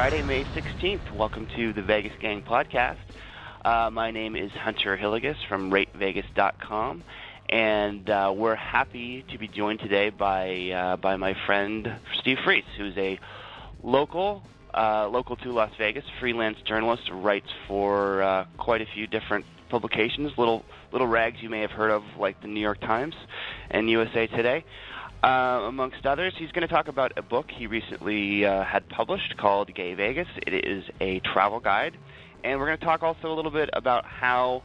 Friday, May 16th. Welcome to the Vegas Gang podcast. Uh, my name is Hunter Hillegas from RateVegas.com, and uh, we're happy to be joined today by uh, by my friend Steve Friess, who's a local uh, local to Las Vegas freelance journalist, writes for uh, quite a few different publications, little little rags you may have heard of, like the New York Times and USA Today. Uh, amongst others, he's going to talk about a book he recently uh, had published called Gay Vegas. It is a travel guide, and we're going to talk also a little bit about how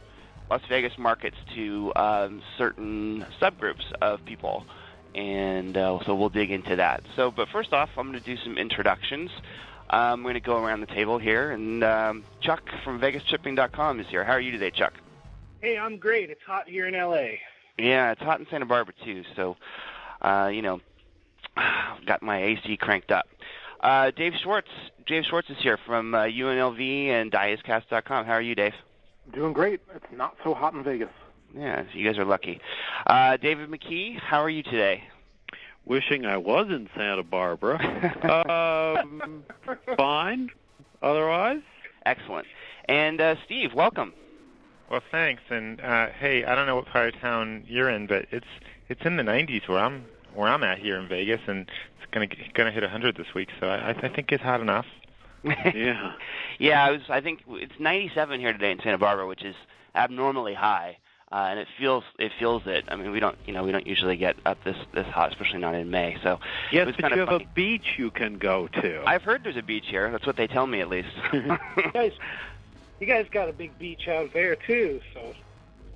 Las Vegas markets to um, certain subgroups of people, and uh, so we'll dig into that. So, but first off, I'm going to do some introductions. Um, we're going to go around the table here, and um, Chuck from VegasTripping.com is here. How are you today, Chuck? Hey, I'm great. It's hot here in LA. Yeah, it's hot in Santa Barbara too. So uh, you know, got my AC cranked up. Uh, Dave Schwartz. Dave Schwartz is here from uh, UNLV and DiasCast.com. How are you, Dave? Doing great. It's not so hot in Vegas. Yeah, so you guys are lucky. Uh, David McKee, how are you today? Wishing I was in Santa Barbara. um, fine. Otherwise, excellent. And uh, Steve, welcome. Well, thanks. And uh, hey, I don't know what part of town you're in, but it's it's in the 90s where I'm where I'm at here in Vegas, and it's gonna gonna hit 100 this week. So I, I think it's hot enough. yeah. yeah, I was. I think it's 97 here today in Santa Barbara, which is abnormally high, uh, and it feels it feels it. I mean, we don't you know we don't usually get up this this hot, especially not in May. So yes, but you have funny. a beach you can go to. I've heard there's a beach here. That's what they tell me at least. guys, you guys got a big beach out there too, so.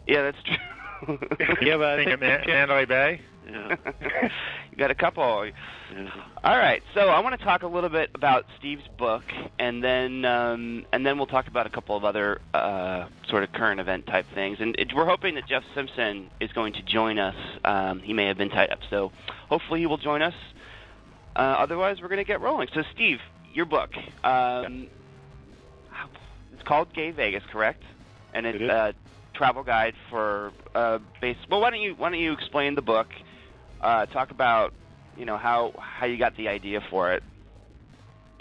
Yeah, that's true. yeah, but I think, think Man- Mandalay Bay. Yeah. you got a couple. Yeah. All right, so I want to talk a little bit about Steve's book, and then um, and then we'll talk about a couple of other uh, sort of current event type things. And it, we're hoping that Jeff Simpson is going to join us. Um, he may have been tied up, so hopefully he will join us. Uh, otherwise, we're going to get rolling. So, Steve, your book. Um, it's called Gay Vegas, correct? And it's it uh, travel guide for uh, base. Well, why don't you why don't you explain the book? Uh, talk about you know how how you got the idea for it.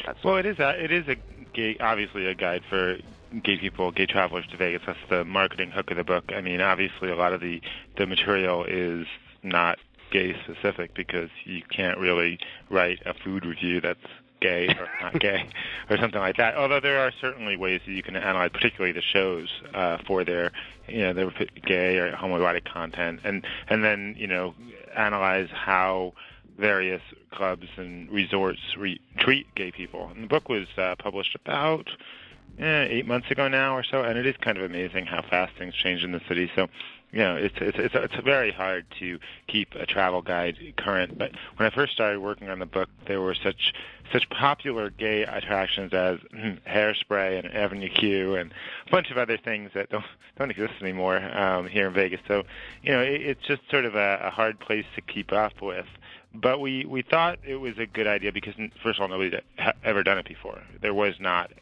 That's well, it is a, it is a gay, obviously a guide for gay people, gay travelers to Vegas. That's the marketing hook of the book. I mean, obviously, a lot of the the material is not gay specific because you can't really write a food review that's gay or not gay or something like that. Although there are certainly ways that you can analyze, particularly the shows uh, for their you know their gay or homoerotic content, and and then you know analyze how various clubs and resorts re- treat gay people. And the book was uh, published about eh, eight months ago now or so, and it is kind of amazing how fast things change in the city. So you know, it's it's it's it's very hard to keep a travel guide current. But when I first started working on the book, there were such such popular gay attractions as mm, Hairspray and Avenue Q and a bunch of other things that don't don't exist anymore um, here in Vegas. So, you know, it, it's just sort of a, a hard place to keep up with. But we we thought it was a good idea because first of all, nobody had ever done it before. There was not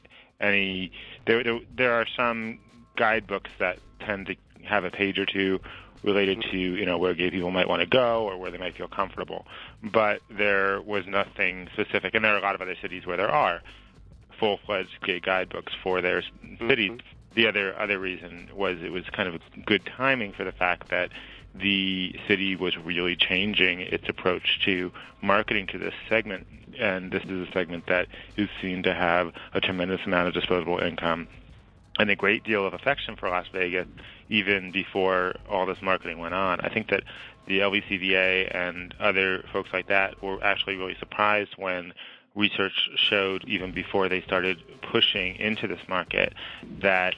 any. There there, there are some guidebooks that tend to have a page or two related to you know where gay people might want to go or where they might feel comfortable. But there was nothing specific, and there are a lot of other cities where there are full-fledged gay guidebooks for their cities. Mm-hmm. The other other reason was it was kind of good timing for the fact that the city was really changing its approach to marketing to this segment, and this is a segment that is seen to have a tremendous amount of disposable income and a great deal of affection for Las Vegas even before all this marketing went on. I think that the LVCVA and other folks like that were actually really surprised when research showed even before they started pushing into this market that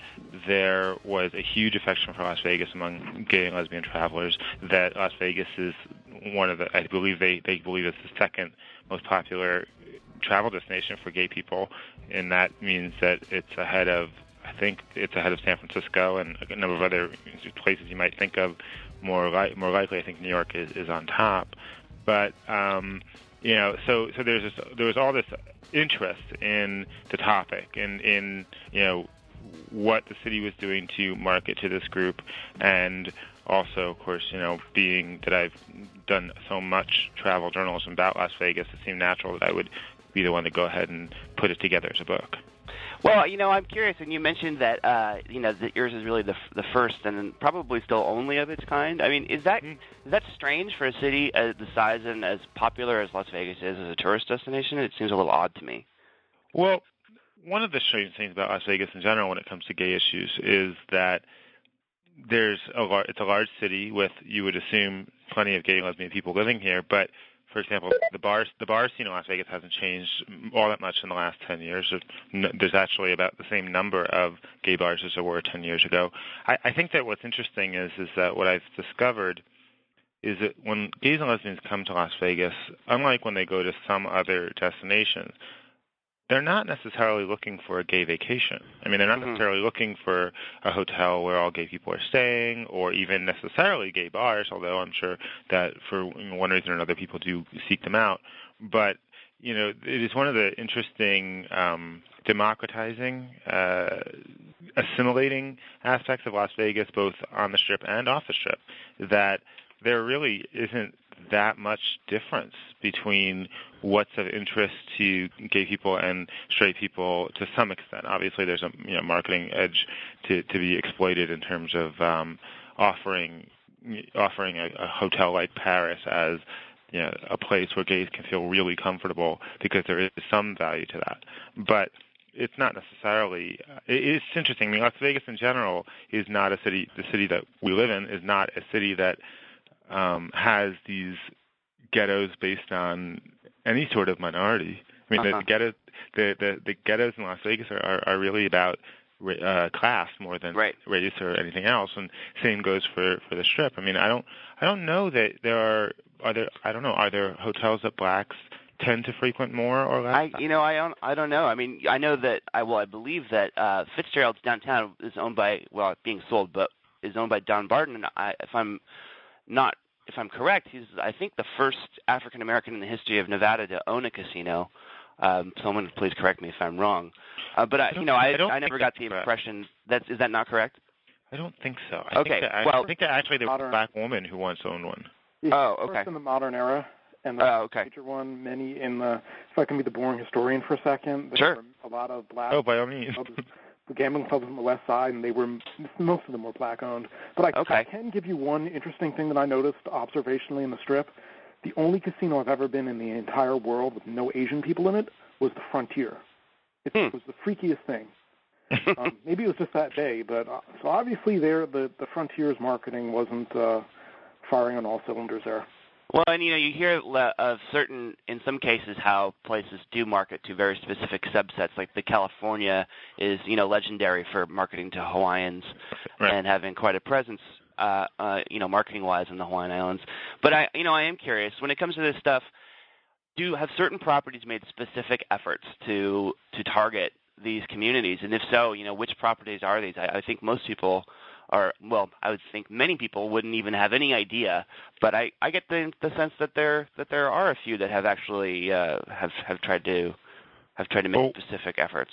there was a huge affection for Las Vegas among gay and lesbian travelers that Las Vegas is one of the I believe they they believe it's the second most popular travel destination for gay people and that means that it's ahead of I think it's ahead of San Francisco and a number of other places you might think of. More li- more likely, I think New York is, is on top. But um, you know, so so there's this, there was all this interest in the topic and in you know what the city was doing to market to this group, and also, of course, you know, being that I've done so much travel journalism about Las Vegas, it seemed natural that I would be the one to go ahead and put it together as a book. Well, you know, I'm curious, and you mentioned that uh, you know that yours is really the the first and probably still only of its kind. I mean, is that mm. is that strange for a city as the size and as popular as Las Vegas is as a tourist destination? It seems a little odd to me. Well, one of the strange things about Las Vegas in general when it comes to gay issues is that there's a lar- it's a large city with you would assume plenty of gay and lesbian people living here, but for example, the bar the bar scene in Las Vegas hasn't changed all that much in the last 10 years. There's actually about the same number of gay bars as there were 10 years ago. I, I think that what's interesting is is that what I've discovered is that when gays and lesbians come to Las Vegas, unlike when they go to some other destinations, they're not necessarily looking for a gay vacation. I mean, they're not mm-hmm. necessarily looking for a hotel where all gay people are staying, or even necessarily gay bars. Although I'm sure that for one reason or another, people do seek them out. But you know, it is one of the interesting um, democratizing, uh, assimilating aspects of Las Vegas, both on the strip and off the strip, that there really isn't that much difference between what's of interest to gay people and straight people to some extent. Obviously, there's a you know, marketing edge to, to be exploited in terms of um, offering offering a, a hotel like Paris as you know, a place where gays can feel really comfortable because there is some value to that. But it's not necessarily. It's interesting. I mean, Las Vegas in general is not a city. The city that we live in is not a city that um, has these ghettos based on any sort of minority. I mean, uh-huh. the, ghetto, the, the the ghettos in Las Vegas are are, are really about uh, class more than right. race or anything else, and same goes for for the Strip. I mean, I don't I don't know that there are are there I don't know are there hotels that blacks tend to frequent more or less? I you know I don't I don't know. I mean I know that I well I believe that uh Fitzgerald's downtown is owned by well being sold but is owned by Don Barden and I if I'm not if I'm correct, he's I think the first African American in the history of Nevada to own a casino. Um, someone please correct me if I'm wrong. Uh, but I, I you know, I, I, I never got the impression that is is that not correct. I don't think so. I okay. Think that, well, I think that actually there was a black woman who once owned one. Yeah, oh, okay. First in the modern era, and the oh, okay. future one. Many in the. If I can be the boring historian for a second, there sure. a lot of black. Oh, by all means the gambling clubs on the west side, and they were most of them were black owned. But I, okay. I can give you one interesting thing that I noticed observationally in the strip. The only casino I've ever been in the entire world with no Asian people in it was the Frontier. It hmm. was the freakiest thing. um, maybe it was just that day, but uh, so obviously there the the Frontier's marketing wasn't uh, firing on all cylinders there. Well, and you know, you hear of certain, in some cases, how places do market to very specific subsets. Like the California is, you know, legendary for marketing to Hawaiians right. and having quite a presence, uh, uh, you know, marketing-wise in the Hawaiian Islands. But I, you know, I am curious when it comes to this stuff. Do have certain properties made specific efforts to to target these communities, and if so, you know, which properties are these? I, I think most people or well, I would think many people wouldn't even have any idea. But I, I get the the sense that there that there are a few that have actually uh, have have tried to have tried to make oh. specific efforts.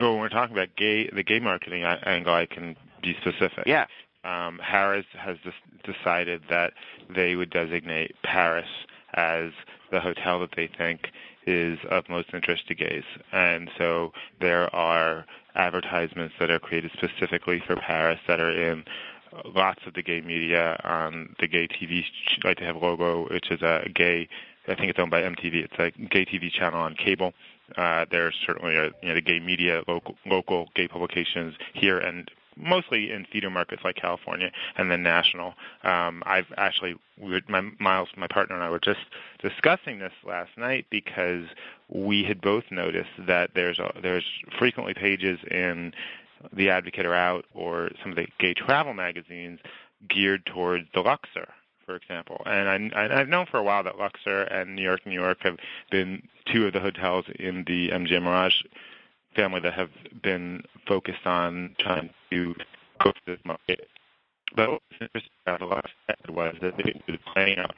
Well, when we're talking about gay the gay marketing angle, I can be specific. Yeah. Um, Harrah's has decided that they would designate Paris as the hotel that they think is of most interest to gays. And so there are advertisements that are created specifically for Paris that are in lots of the gay media on the gay TV, like they have logo, which is a gay, I think it's owned by MTV. It's a gay TV channel on cable. Uh, there's certainly a, you know, the gay media, local, local gay publications here and mostly in feeder markets like California and then national. Um, I've actually, we were, my, Miles, my partner and I were just discussing this last night because we had both noticed that there's a, there's frequently pages in the Advocate or Out or some of the gay travel magazines geared towards the Luxor, for example. And I, I've known for a while that Luxor and New York, New York have been two of the hotels in the MGM Mirage family that have been focused on trying to go to this market. But what was interesting about the last was that they were playing out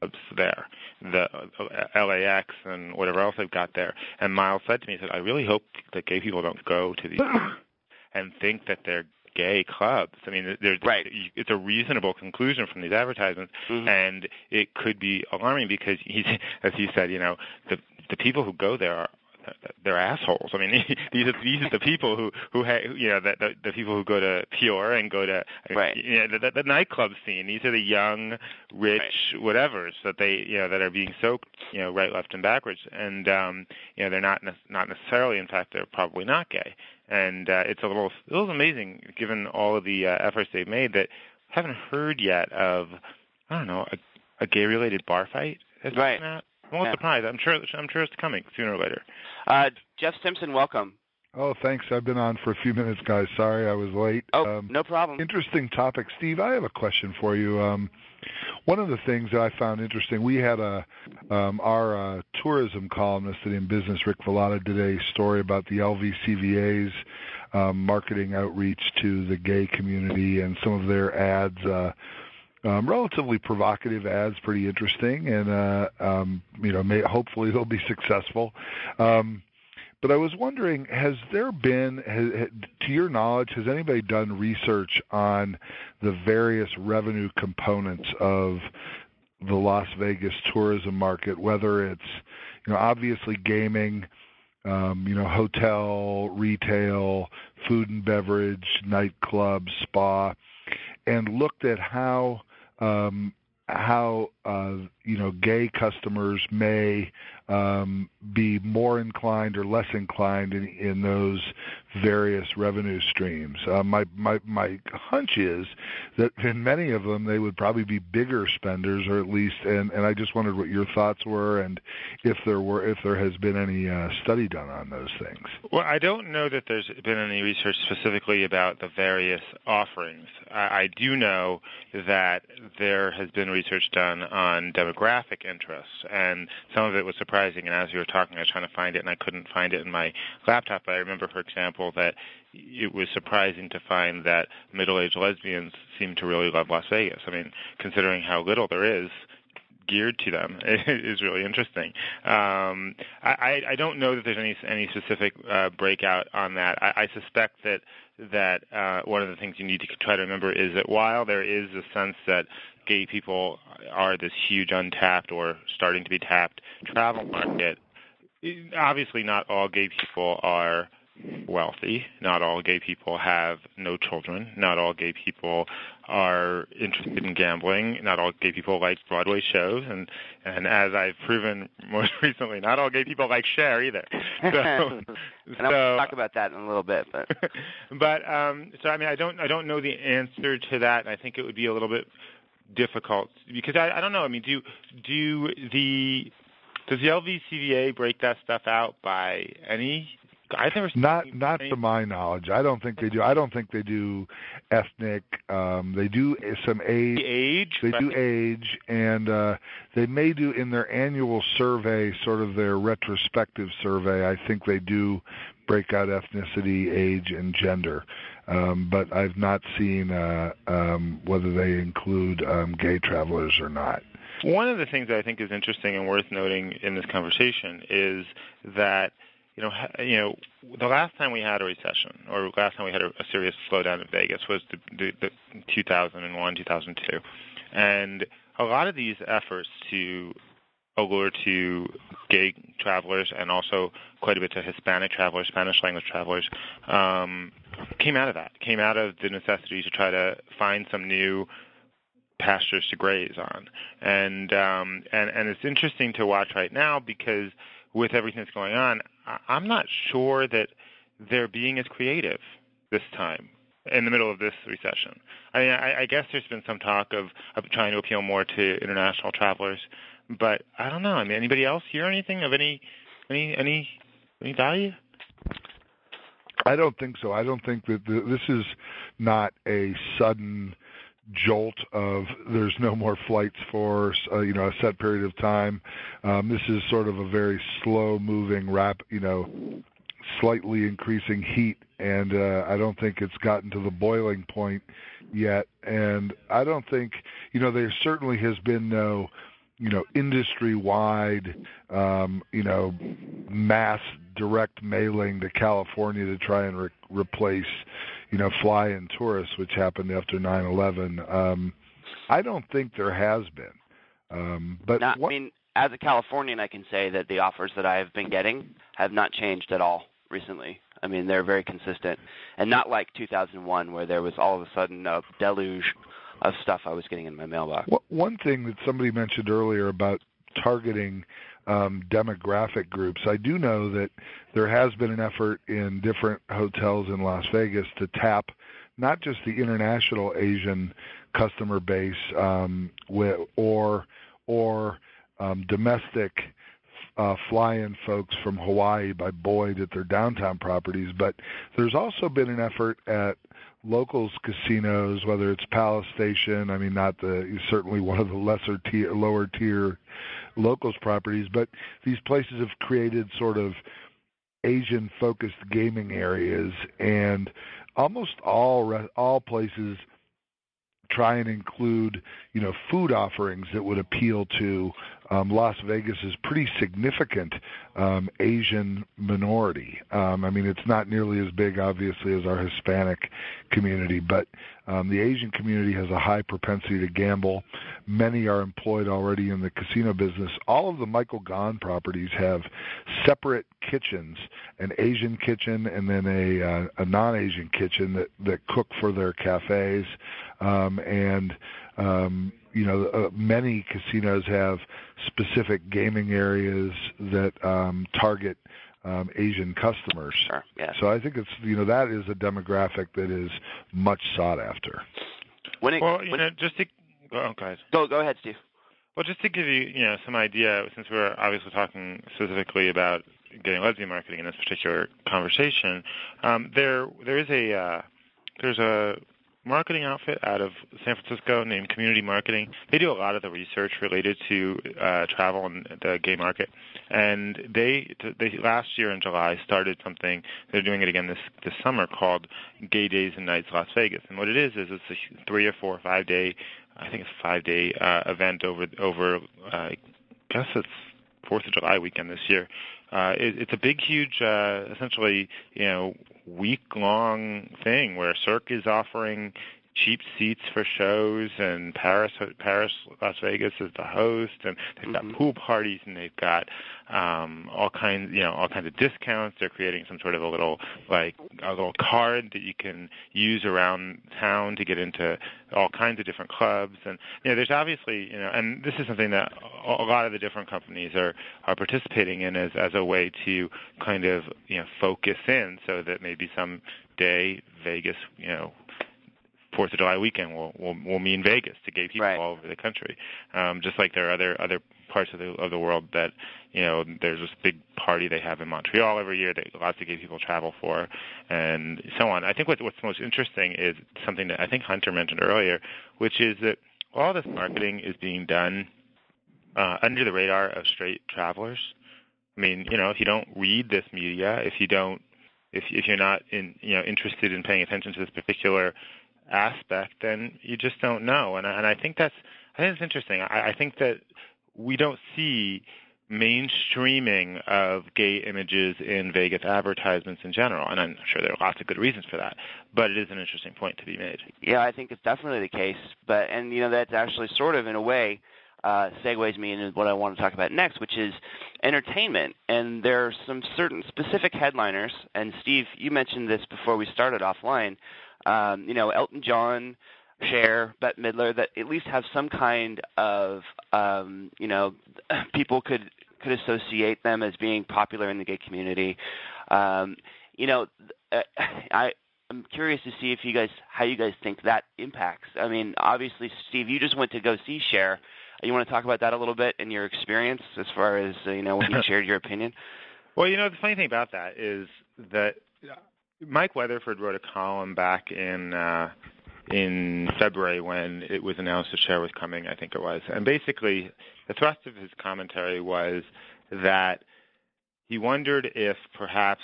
clubs there, the uh, LAX and whatever else they've got there. And Miles said to me, he said, I really hope that gay people don't go to these and think that they're gay clubs. I mean, there's right. it's a reasonable conclusion from these advertisements, mm-hmm. and it could be alarming because he's, as he said, you know, the the people who go there are they're assholes. I mean, these are these are the people who who ha- you know the, the the people who go to Pure and go to right. you know, the, the, the nightclub scene. These are the young, rich, right. whatevers that they you know that are being soaked you know right, left, and backwards. And um, you know they're not ne- not necessarily. In fact, they're probably not gay. And uh, it's a little it was amazing given all of the uh, efforts they've made that haven't heard yet of I don't know a, a gay related bar fight. Right. That? I'm a little Yeah. surprised. I'm sure. I'm sure it's coming sooner or later. Uh, Jeff Simpson, welcome. Oh, thanks. I've been on for a few minutes, guys. Sorry I was late. Oh, Um, no problem. interesting topic, Steve. I have a question for you. Um, one of the things that I found interesting, we had a um, our uh, tourism columnist at In Business, Rick Velotta, did a story about the LVCVA's um, marketing outreach to the gay community and some of their ads. Uh, um, relatively provocative ads, pretty interesting, and uh, um, you know, may, hopefully they'll be successful. Um, but I was wondering, has there been, has, to your knowledge, has anybody done research on the various revenue components of the Las Vegas tourism market? Whether it's, you know, obviously gaming, um, you know, hotel, retail, food and beverage, nightclubs, spa, and looked at how how uh, you know gay customers may um, be more inclined or less inclined in, in those various revenue streams. Uh, my my my hunch is that in many of them they would probably be bigger spenders, or at least. And, and I just wondered what your thoughts were, and if there were if there has been any uh, study done on those things. Well, I don't know that there's been any research specifically about the various offerings. I, I do know that there has been research done on demographic interests, and some of it was surprising. And as you were talking, I was trying to find it, and I couldn't find it in my laptop. But I remember, for example, that it was surprising to find that middle-aged lesbians seem to really love Las Vegas. I mean, considering how little there is geared to them is really interesting. Um, I, I don't know that there's any any specific uh, breakout on that. I, I suspect that that uh, one of the things you need to try to remember is that while there is a sense that gay people are this huge untapped or starting to be tapped travel market, obviously not all gay people are wealthy. Not all gay people have no children. Not all gay people are interested in gambling. Not all gay people like Broadway shows, and and as I've proven most recently, not all gay people like Cher either. So, and I'll talk about that in a little bit, but but um, so I mean, I don't I don't know the answer to that. I think it would be a little bit difficult because I, I don't know. I mean, do do the does the LVCVA break that stuff out by any? I've never seen Not any- not any- to my knowledge. I don't think they do. I don't think they do ethnic. Um, they do some age. age. They do age, and uh, they may do in their annual survey, sort of their retrospective survey. I think they do break out ethnicity, age, and gender. Um, but I've not seen uh, um, whether they include um, gay travelers or not. One of the things that I think is interesting and worth noting in this conversation is that you know you know the last time we had a recession or last time we had a, a serious slowdown in Vegas was the, the, the 2001 2002 and a lot of these efforts to allure to gay travelers and also quite a bit to Hispanic travelers, Spanish language travelers, um, came out of that. Came out of the necessity to try to find some new pastures to graze on. And um, and and it's interesting to watch right now because with everything that's going on, I- I'm not sure that they're being as creative this time in the middle of this recession. I mean, I, I guess there's been some talk of, of trying to appeal more to international travelers, but I don't know. I mean, anybody else hear anything of any any any any value? I don't think so. I don't think that the, this is not a sudden jolt of there's no more flights for uh, you know a set period of time. Um, this is sort of a very slow moving, rap you know, slightly increasing heat, and uh, I don't think it's gotten to the boiling point yet. And I don't think you know there certainly has been no you know industry wide um, you know mass direct mailing to California to try and re- replace you know fly-in tourists, which happened after 9/11. Um, I don't think there has been, um, but not, I mean, as a Californian, I can say that the offers that I have been getting have not changed at all recently. I mean, they're very consistent, and not like 2001 where there was all of a sudden a deluge of stuff I was getting in my mailbox. One thing that somebody mentioned earlier about targeting um, demographic groups, I do know that there has been an effort in different hotels in Las Vegas to tap not just the international Asian customer base um, or or um, domestic uh, fly-in folks from Hawaii by Boyd at their downtown properties, but there's also been an effort at locals casinos, whether it's Palace Station, I mean not the certainly one of the lesser tier, lower tier locals properties, but these places have created sort of Asian focused gaming areas and almost all all places try and include you know food offerings that would appeal to um, Las Vegas is pretty significant um, Asian minority. Um, I mean, it's not nearly as big, obviously, as our Hispanic community, but um, the Asian community has a high propensity to gamble. Many are employed already in the casino business. All of the Michael Gaughan properties have separate kitchens, an Asian kitchen and then a, uh, a non-Asian kitchen that, that cook for their cafes. Um, and um, you know, uh, many casinos have specific gaming areas that um, target um, Asian customers. Sure, yeah. So I think it's you know that is a demographic that is much sought after. When it, well, you when, know, just to oh, go ahead. Go go ahead, Steve. Well, just to give you you know some idea, since we're obviously talking specifically about getting lesbian marketing in this particular conversation, um, there there is a uh, there's a marketing outfit out of San Francisco named Community Marketing. They do a lot of the research related to uh, travel and the gay market. And they, they last year in July started something. They're doing it again this this summer called Gay Days and Nights Las Vegas. And what it is is it's a three or four or five day, I think it's five day uh, event over over. Uh, I guess it's Fourth of July weekend this year. Uh, it, it's a big, huge, uh, essentially, you know, week-long thing where Cirque is offering cheap seats for shows and Paris Paris Las Vegas is the host and they've got mm-hmm. pool parties and they've got um all kinds you know all kinds of discounts they're creating some sort of a little like a little card that you can use around town to get into all kinds of different clubs and you know there's obviously you know and this is something that a lot of the different companies are are participating in as as a way to kind of you know focus in so that maybe some day Vegas you know Fourth of July weekend will, will will mean Vegas to gay people right. all over the country. Um, just like there are other other parts of the of the world that you know there's this big party they have in Montreal every year that lots of gay people travel for, and so on. I think what, what's most interesting is something that I think Hunter mentioned earlier, which is that all this marketing is being done uh, under the radar of straight travelers. I mean, you know, if you don't read this media, if you don't if if you're not in you know interested in paying attention to this particular aspect, then you just don't know. And and I think that's I think it's interesting. I, I think that we don't see mainstreaming of gay images in Vegas advertisements in general, and I'm sure there are lots of good reasons for that. But it is an interesting point to be made. Yeah, I think it's definitely the case. But and you know that's actually sort of in a way uh, segues me into what I want to talk about next, which is entertainment. And there are some certain specific headliners. And Steve, you mentioned this before we started offline um, you know, Elton John, Cher, Bette Midler, that at least have some kind of, um, you know, people could could associate them as being popular in the gay community. Um, you know, uh, I I'm curious to see if you guys how you guys think that impacts. I mean, obviously, Steve, you just went to go see Cher. You want to talk about that a little bit and your experience as far as uh, you know when you shared your opinion? Well, you know, the funny thing about that is that Mike Weatherford wrote a column back in uh, in February when it was announced the Cher was coming, I think it was. And basically, the thrust of his commentary was that he wondered if perhaps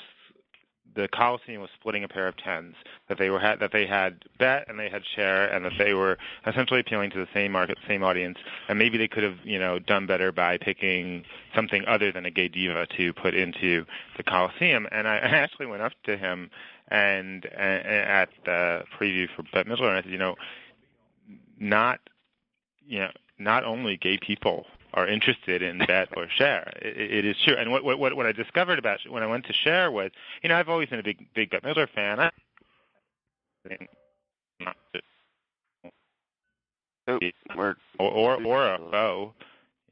the Coliseum was splitting a pair of tens. That they were had, that they had Bette and they had Cher and that they were essentially appealing to the same market, same audience. And maybe they could have, you know, done better by picking something other than a gay diva to put into the Coliseum. And I, I actually went up to him and, and at the preview for Bette Midler, and I said, you know, not, you know, not only gay people are interested in Bette or Cher. It, it is true. And what, what what I discovered about when I went to Cher was, you know, I've always been a big big Bette Midler fan. I, Oh, we're or or, or a foe.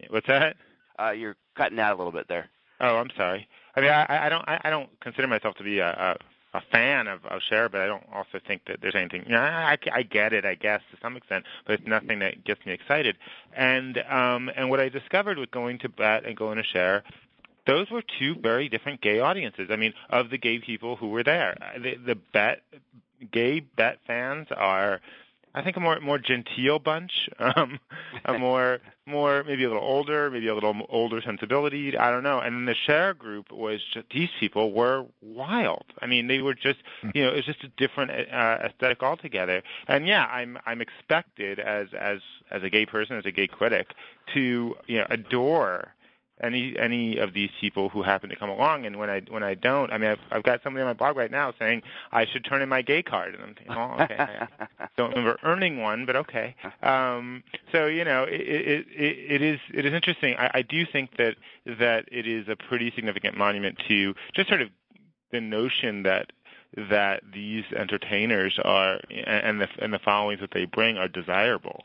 What's that? uh, you're cutting out a little bit there. Oh, I'm sorry. I mean, I, I don't I, I don't consider myself to be a, a a fan of, of Cher, but I don't also think that there's anything. You know, I, I get it, I guess, to some extent, but it's nothing that gets me excited. And um, and what I discovered with going to Bette and going to Cher, those were two very different gay audiences. I mean, of the gay people who were there, the, the Bette gay Bette fans are I think a more more genteel bunch, um, a more more maybe a little older, maybe a little older sensibility. I don't know. And then the Cher group was just these people were wild. I mean, they were just you know it was just a different uh, aesthetic altogether. And yeah, I'm I'm expected as as as a gay person, as a gay critic, to you know adore any any of these people who happen to come along. And when I when I don't I mean I've I've got somebody on my blog right now saying I should turn in my gay card. And I'm thinking oh okay I don't remember earning one but okay. Um so you know it it it, it is it is interesting. I, I do think that that it is a pretty significant monument to just sort of the notion that that these entertainers are and the and the followings that they bring are desirable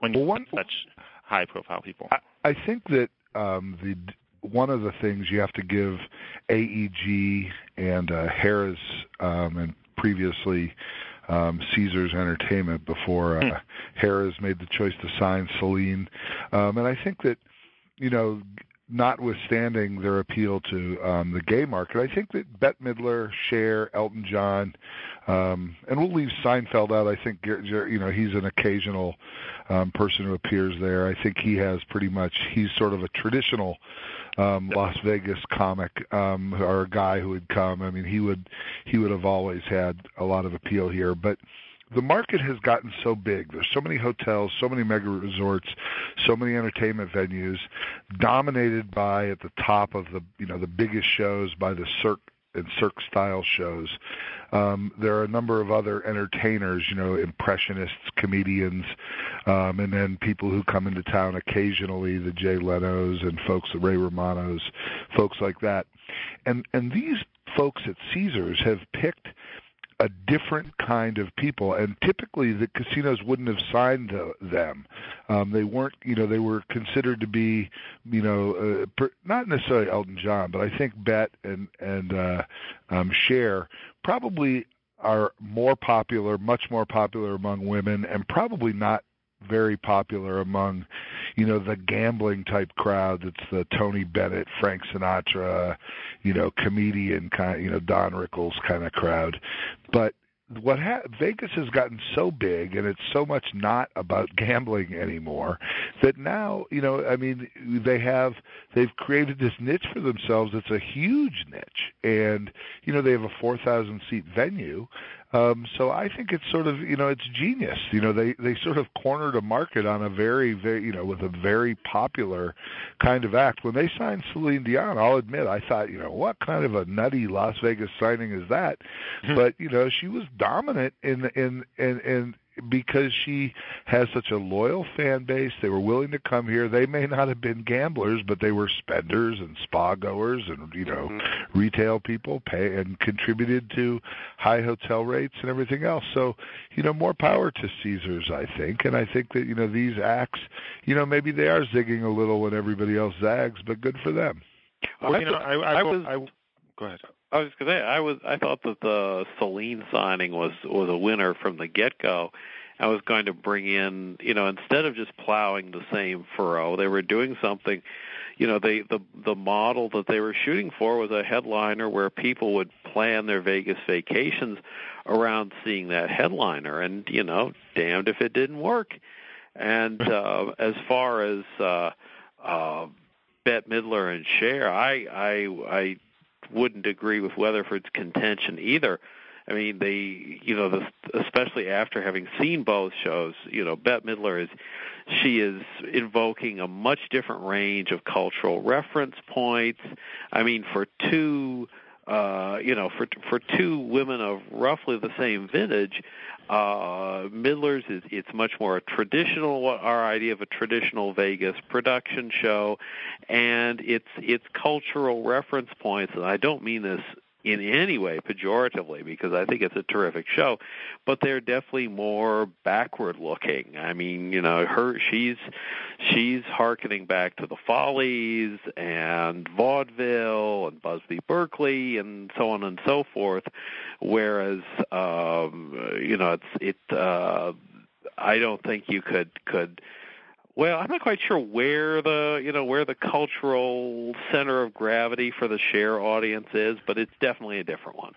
when you well, one, such high profile people. I, I think that um, the one of the things you have to give AEG and uh, Harrah's um, and previously um, Caesars Entertainment before uh, mm. Harrah's made the choice to sign Celine, um, and I think that you know notwithstanding their appeal to um, the gay market, I think that Bette Midler, Cher, Elton John, um, and we'll leave Seinfeld out. I think you know he's an occasional um, person who appears there. I think he has pretty much he's sort of a traditional um, Las Vegas comic um, or a guy who would come. I mean, he would he would have always had a lot of appeal here, but the market has gotten so big. There's so many hotels, so many mega resorts, so many entertainment venues, dominated by at the top of the you know the biggest shows by the Cirque and Cirque style shows. Um, there are a number of other entertainers, you know, impressionists, comedians, um, and then people who come into town occasionally, the Jay Leno's and folks, the Ray Romano's, folks like that. And and these folks at Caesars have picked a different kind of people, and typically the casinos wouldn't have signed the, them. Um, they weren't, you know, they were considered to be, you know, uh, per, not necessarily Elton John, but I think Bette and and uh, um, Cher probably are more popular, much more popular among women, and probably not very popular among you know the gambling type crowd. That's the Tony Bennett, Frank Sinatra, you know, comedian kind, you know, Don Rickles kind of crowd. But what ha- Vegas has gotten so big and it's so much not about gambling anymore that now you know I mean they have they've created this niche for themselves. It's a huge niche. And you know they have a 4000 seat venue um, so I think it's sort of you know it's genius. You know they they sort of cornered a market on a very very you know with a very popular kind of act. When they signed Celine Dion, I'll admit I thought you know what kind of a nutty Las Vegas signing is that? Hmm. but you know she was dominant in in in in because she has such a loyal fan base. They were willing to come here. They may not have been gamblers, but they were spenders and spa goers and you know mm-hmm. retail people pay and contributed to high hotel rates and everything else. So you know more power to Caesars, I think, and I think that you know these acts, you know maybe they are zigging a little when everybody else zags, but good for them. Well, you know, I, I, I was. I, go ahead. I was going to say I was I thought that the Celine signing was was a winner from the get go. I was going to bring in, you know, instead of just plowing the same furrow, they were doing something. You know, they the the model that they were shooting for was a headliner where people would plan their Vegas vacations around seeing that headliner, and you know, damned if it didn't work. And uh, as far as uh, uh, Bette Midler and Cher, I I I wouldn't agree with Weatherford's contention either. I mean, they, you know, the, especially after having seen both shows, you know, Bette Midler is, she is invoking a much different range of cultural reference points. I mean, for two uh, you know, for for two women of roughly the same vintage, uh, Midler's is it's much more a traditional our idea of a traditional Vegas production show, and it's it's cultural reference points. And I don't mean this in any way pejoratively because I think it's a terrific show, but they're definitely more backward looking. I mean, you know, her she's she's harkening back to the Follies and vaudeville and Busby Berkeley and so on and so forth, whereas um you know, it's it uh I don't think you could could well, I'm not quite sure where the you know where the cultural center of gravity for the Cher audience is, but it's definitely a different one.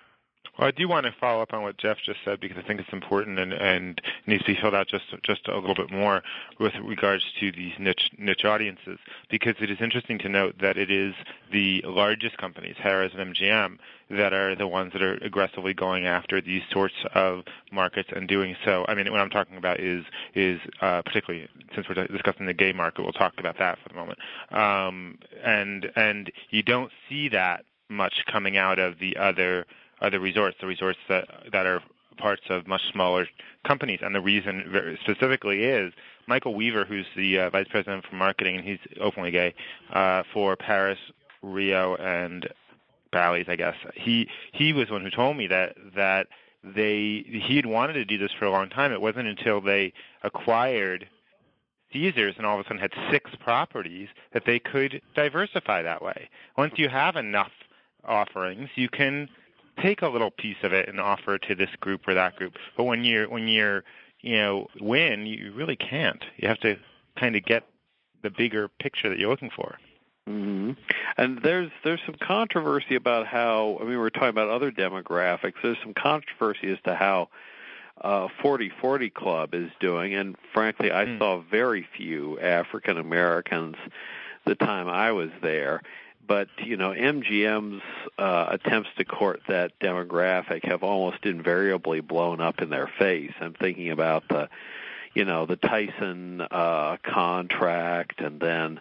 Well, I do want to follow up on what Jeff just said because I think it's important and, and needs to be filled out just just a little bit more with regards to these niche niche audiences. Because it is interesting to note that it is the largest companies, Harrah's and MGM, that are the ones that are aggressively going after these sorts of markets and doing so. I mean, what I'm talking about is is uh, particularly since we're discussing the gay market, we'll talk about that for the moment. Um, and and you don't see that much coming out of the other other resorts, the resorts that that are parts of much smaller companies. And the reason specifically is Michael Weaver, who's the uh, vice president for marketing, and he's openly gay uh, for Paris, Rio, and Bally's, I guess. He he was one who told me that that they he had wanted to do this for a long time. It wasn't until they acquired Caesars and all of a sudden had six properties that they could diversify that way. Once you have enough offerings, you can take a little piece of it and offer it to this group or that group. But when you're when you're you know Wynn, you really can't. You have to kind of get the bigger picture that you're looking for. Mm-hmm. And there's there's some controversy about how I mean we're talking about other demographics. There's some controversy as to how uh 4040 Club is doing, and frankly, I mm. saw very few African Americans the time I was there but you know MGM's uh, attempts to court that demographic have almost invariably blown up in their face. I'm thinking about the you know the Tyson uh contract and then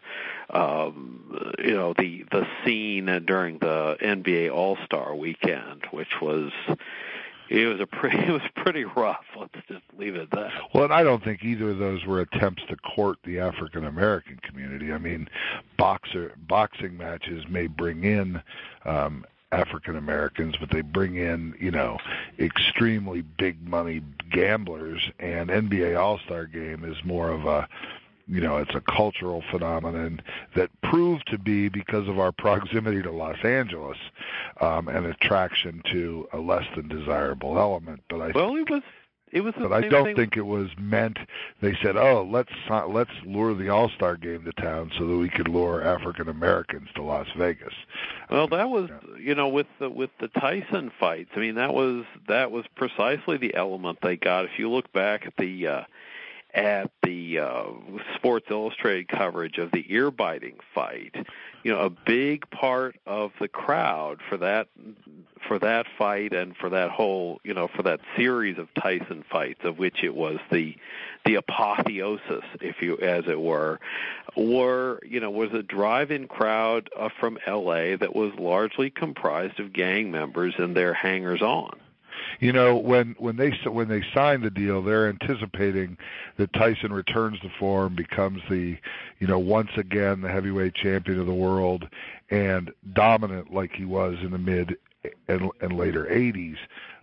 um you know the the scene during the NBA All-Star weekend which was it was a pretty it was pretty rough. Let's just leave it at that. Well, and I don't think either of those were attempts to court the African American community. I mean, boxer boxing matches may bring in um African Americans, but they bring in, you know, extremely big money gamblers and NBA All-Star game is more of a you know it's a cultural phenomenon that proved to be because of our proximity to Los Angeles um, an attraction to a less than desirable element. But I well, it was it was. but I don't thing. think it was meant. They said, "Oh, let's let's lure the All Star game to town so that we could lure African Americans to Las Vegas." Well, that was you know with the with the Tyson fights. I mean, that was that was precisely the element they got. If you look back at the uh, at the uh, Sports Illustrated coverage of the ear biting fight, you know, a big part of the crowd for that for that fight and for that whole, you know, for that series of Tyson fights of which it was the the apotheosis, if you as it were, were, you know, was a drive-in crowd uh, from LA that was largely comprised of gang members and their hangers-on you know when when they when they sign the deal they're anticipating that Tyson returns to form becomes the you know once again the heavyweight champion of the world and dominant like he was in the mid and, and later 80s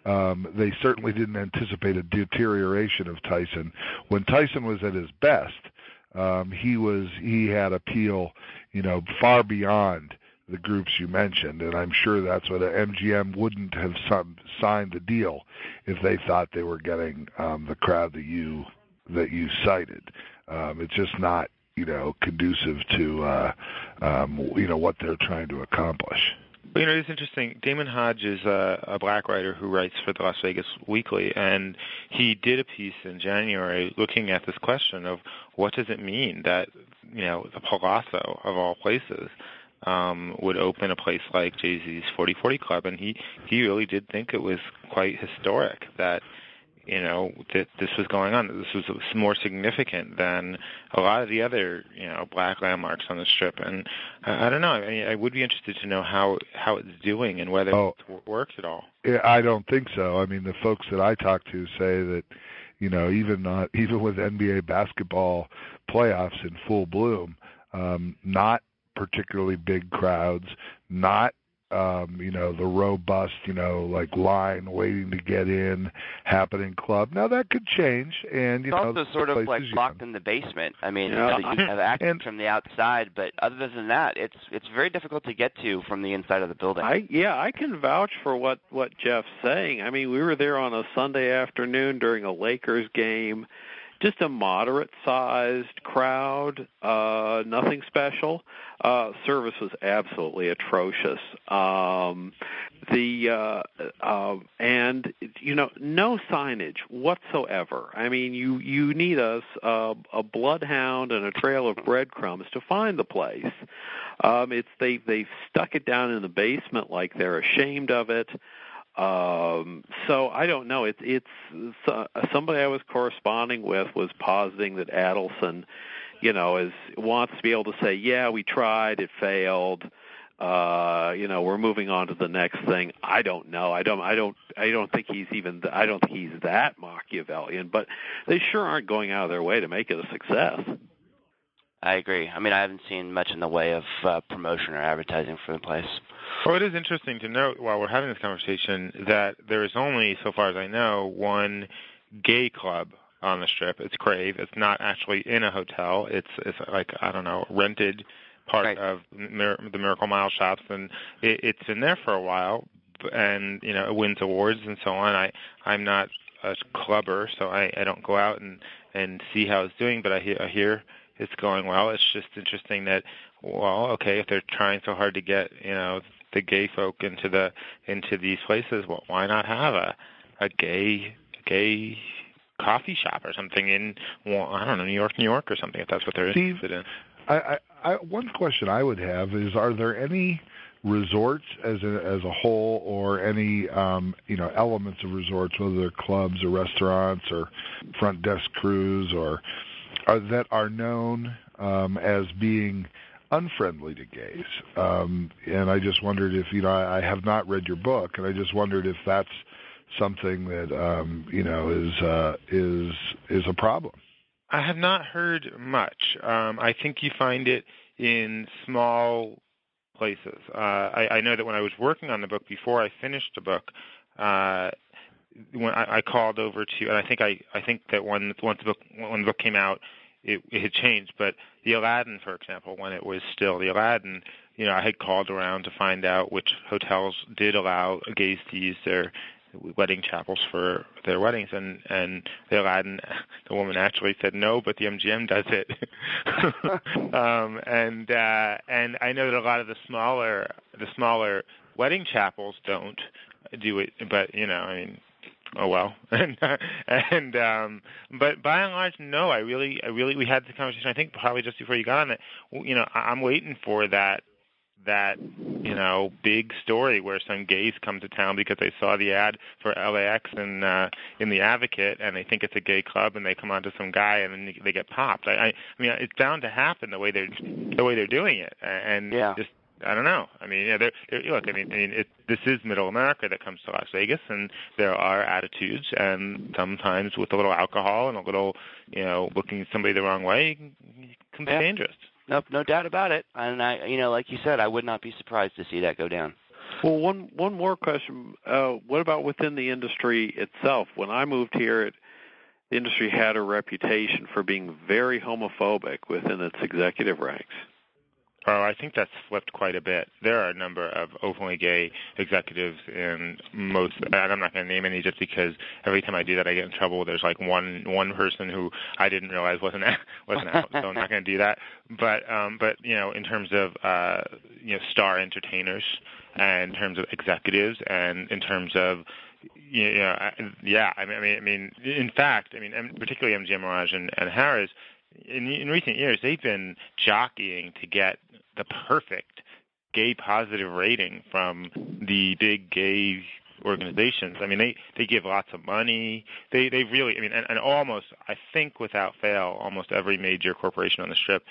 um, they certainly didn't anticipate a deterioration of Tyson. When Tyson was at his best um, he was he had appeal you know far beyond the groups you mentioned, and I'm sure that's what MGM wouldn't have signed the deal if they thought they were getting um, the crowd that you that you cited. Um, it's just not you know conducive to uh, um, you know what they're trying to accomplish. Well, you know, it's interesting. Damon Hodge is a, a black writer who writes for the Las Vegas Weekly, and he did a piece in January looking at this question of what does it mean that you know the Palazzo of all places um, would open a place like Jay Z's 4040 Club, and he he really did think it was quite historic that you know that this was going on. That this was more significant than a lot of the other you know black landmarks on the strip. And I, I don't know. I, mean, I would be interested to know how how it's doing and whether oh, it works at all. Yeah, I don't think so. I mean, the folks that I talk to say that you know even not even with NBA basketball playoffs in full bloom, um, not particularly big crowds, not um, you know, the robust, you know, like line waiting to get in happening club. Now that could change, and you it's know, also sort of like locked in the basement. I mean, yeah. you have access and, from the outside, but other than that, it's it's very difficult to get to from the inside of the building. I yeah, I can vouch for what what Jeff's saying. I mean, we were there on a Sunday afternoon during a Lakers game just a moderate sized crowd, uh, nothing special. Uh, service was absolutely atrocious. Um, the uh, uh, and you know no signage whatsoever. I mean, you you need a a, a bloodhound and a trail of breadcrumbs to find the place. Um, it's they they've stuck it down in the basement like they're ashamed of it. Um, so I don't know. It's it's uh, somebody I was corresponding with was positing that Adelson, you know, is wants to be able to say, yeah, we tried, it failed. Uh, you know, we're moving on to the next thing. I don't know. I don't. I don't. I don't think he's even. I don't think he's that Machiavellian. But they sure aren't going out of their way to make it a success. I agree. I mean, I haven't seen much in the way of uh, promotion or advertising for the place. Well, it is interesting to note while we're having this conversation that there is only, so far as I know, one gay club on the strip. It's Crave. It's not actually in a hotel. It's it's like I don't know, rented part right. of the Miracle Mile shops, and it, it's been there for a while, and you know it wins awards and so on. I I'm not a clubber, so I I don't go out and and see how it's doing, but I hear I hear it's going well. It's just interesting that well, okay, if they're trying so hard to get you know the gay folk into the into these places, well, why not have a a gay gay coffee shop or something in well, I don't know New York, New York or something if that's what they're Steve, interested in. I, I, I, one question I would have is: Are there any resorts as a, as a whole, or any um, you know elements of resorts, whether they're clubs or restaurants or front desk crews, or are, that are known um, as being unfriendly to gays. Um, and I just wondered if you know I, I have not read your book, and I just wondered if that's something that um, you know is uh, is is a problem. I have not heard much. Um, I think you find it in small places. Uh, I, I know that when I was working on the book before I finished the book, uh, when I, I called over to, and I think I I think that when once the book when the book came out, it, it had changed. But the Aladdin, for example, when it was still the Aladdin, you know, I had called around to find out which hotels did allow gays to use their wedding chapels for their weddings and and the Aladdin the woman actually said no but the MGM does it. Um and uh and I know that a lot of the smaller the smaller wedding chapels don't do it but you know I mean oh well. And and um but by and large no i really i really we had the conversation i think probably just before you got on it. You know i'm waiting for that that you know big story where some gays come to town because they saw the ad for LAX in uh, in the Advocate and they think it's a gay club and they come on to some guy and then they get popped. I, I, I mean it's bound to happen the way they're the way they're doing it and yeah. just I don't know. I mean, yeah, they're, they're, look, I mean, I mean, it, this is Middle America that comes to Las Vegas, and there are attitudes, and sometimes with a little alcohol and a little, you know, looking somebody the wrong way, it can be yeah. dangerous. Nope, no doubt about it. And I, you know, like you said, I would not be surprised to see that go down. Well, one one more question. Uh, what about within the industry itself? When I moved here, it, the industry had a reputation for being very homophobic within its executive ranks. Oh, I think that's flipped quite a bit. There are a number of openly gay executives in most, and I'm not going to name any just because every time I do that I get in trouble. There's like one one person who I didn't realize wasn't wasn't out, so I'm not going to do that. But um, but you know, in terms of uh, you know star entertainers, and in terms of executives, and in terms of you know, yeah, I mean, I mean, in fact, I mean, particularly MGM Mirage and, and Harrah's, in, in recent years, they've been jockeying to get the perfect gay positive rating from the big gay organizations. I mean, they they give lots of money. They they really, I mean, and, and almost, I think, without fail, almost every major corporation on the strip